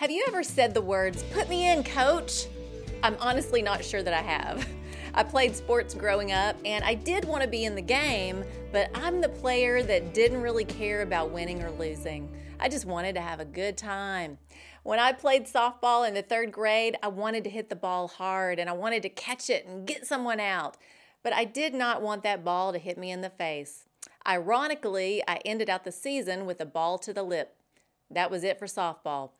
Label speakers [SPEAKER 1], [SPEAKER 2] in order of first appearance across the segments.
[SPEAKER 1] Have you ever said the words, put me in, coach? I'm honestly not sure that I have. I played sports growing up and I did want to be in the game, but I'm the player that didn't really care about winning or losing. I just wanted to have a good time. When I played softball in the third grade, I wanted to hit the ball hard and I wanted to catch it and get someone out. But I did not want that ball to hit me in the face. Ironically, I ended out the season with a ball to the lip. That was it for softball.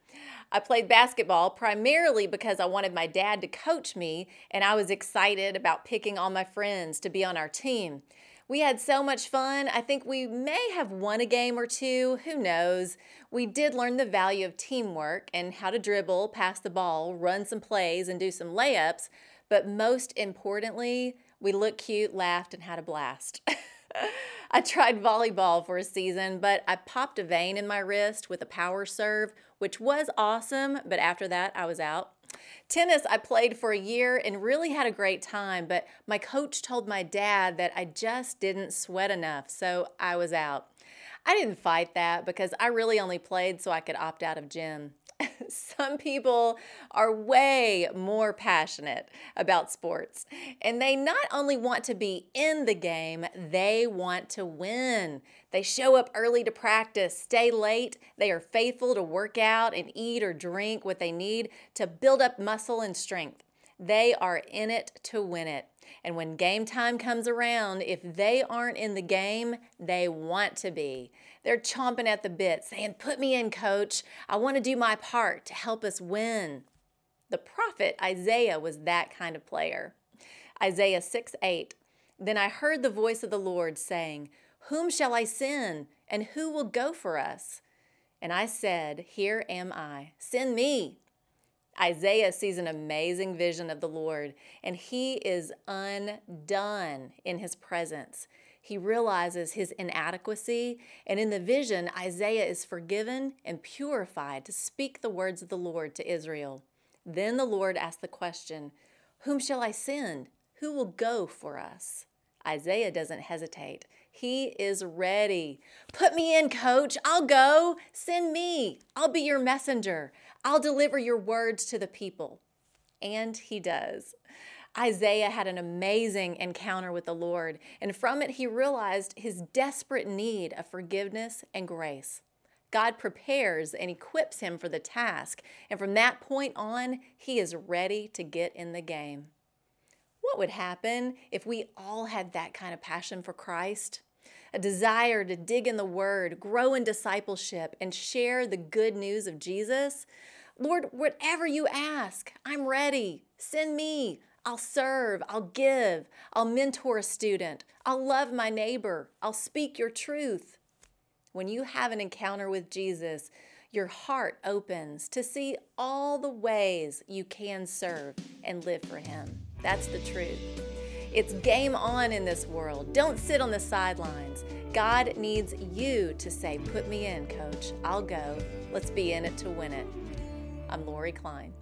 [SPEAKER 1] I played basketball primarily because I wanted my dad to coach me, and I was excited about picking all my friends to be on our team. We had so much fun. I think we may have won a game or two. Who knows? We did learn the value of teamwork and how to dribble, pass the ball, run some plays, and do some layups. But most importantly, we looked cute, laughed, and had a blast. I tried volleyball for a season, but I popped a vein in my wrist with a power serve, which was awesome, but after that, I was out. Tennis, I played for a year and really had a great time, but my coach told my dad that I just didn't sweat enough, so I was out. I didn't fight that because I really only played so I could opt out of gym. some people are way more passionate about sports. And they not only want to be in the game, they want to win. They show up early to practice, stay late. They are faithful to work out and eat or drink what they need to build up muscle and strength. They are in it to win it. And when game time comes around, if they aren't in the game, they want to be. They're chomping at the bit, saying, Put me in, coach. I want to do my part to help us win. The prophet Isaiah was that kind of player. Isaiah 6 8. Then I heard the voice of the Lord saying, Whom shall I send, and who will go for us? And I said, Here am I. Send me. Isaiah sees an amazing vision of the Lord, and he is undone in his presence. He realizes his inadequacy, and in the vision, Isaiah is forgiven and purified to speak the words of the Lord to Israel. Then the Lord asks the question, Whom shall I send? Who will go for us? Isaiah doesn't hesitate. He is ready. Put me in, coach. I'll go. Send me. I'll be your messenger. I'll deliver your words to the people. And he does. Isaiah had an amazing encounter with the Lord, and from it he realized his desperate need of forgiveness and grace. God prepares and equips him for the task, and from that point on, he is ready to get in the game. What would happen if we all had that kind of passion for Christ? A desire to dig in the Word, grow in discipleship, and share the good news of Jesus? Lord, whatever you ask, I'm ready. Send me. I'll serve. I'll give. I'll mentor a student. I'll love my neighbor. I'll speak your truth. When you have an encounter with Jesus, your heart opens to see all the ways you can serve and live for Him. That's the truth. It's game on in this world. Don't sit on the sidelines. God needs you to say, Put me in, coach. I'll go. Let's be in it to win it. I'm Lori Klein.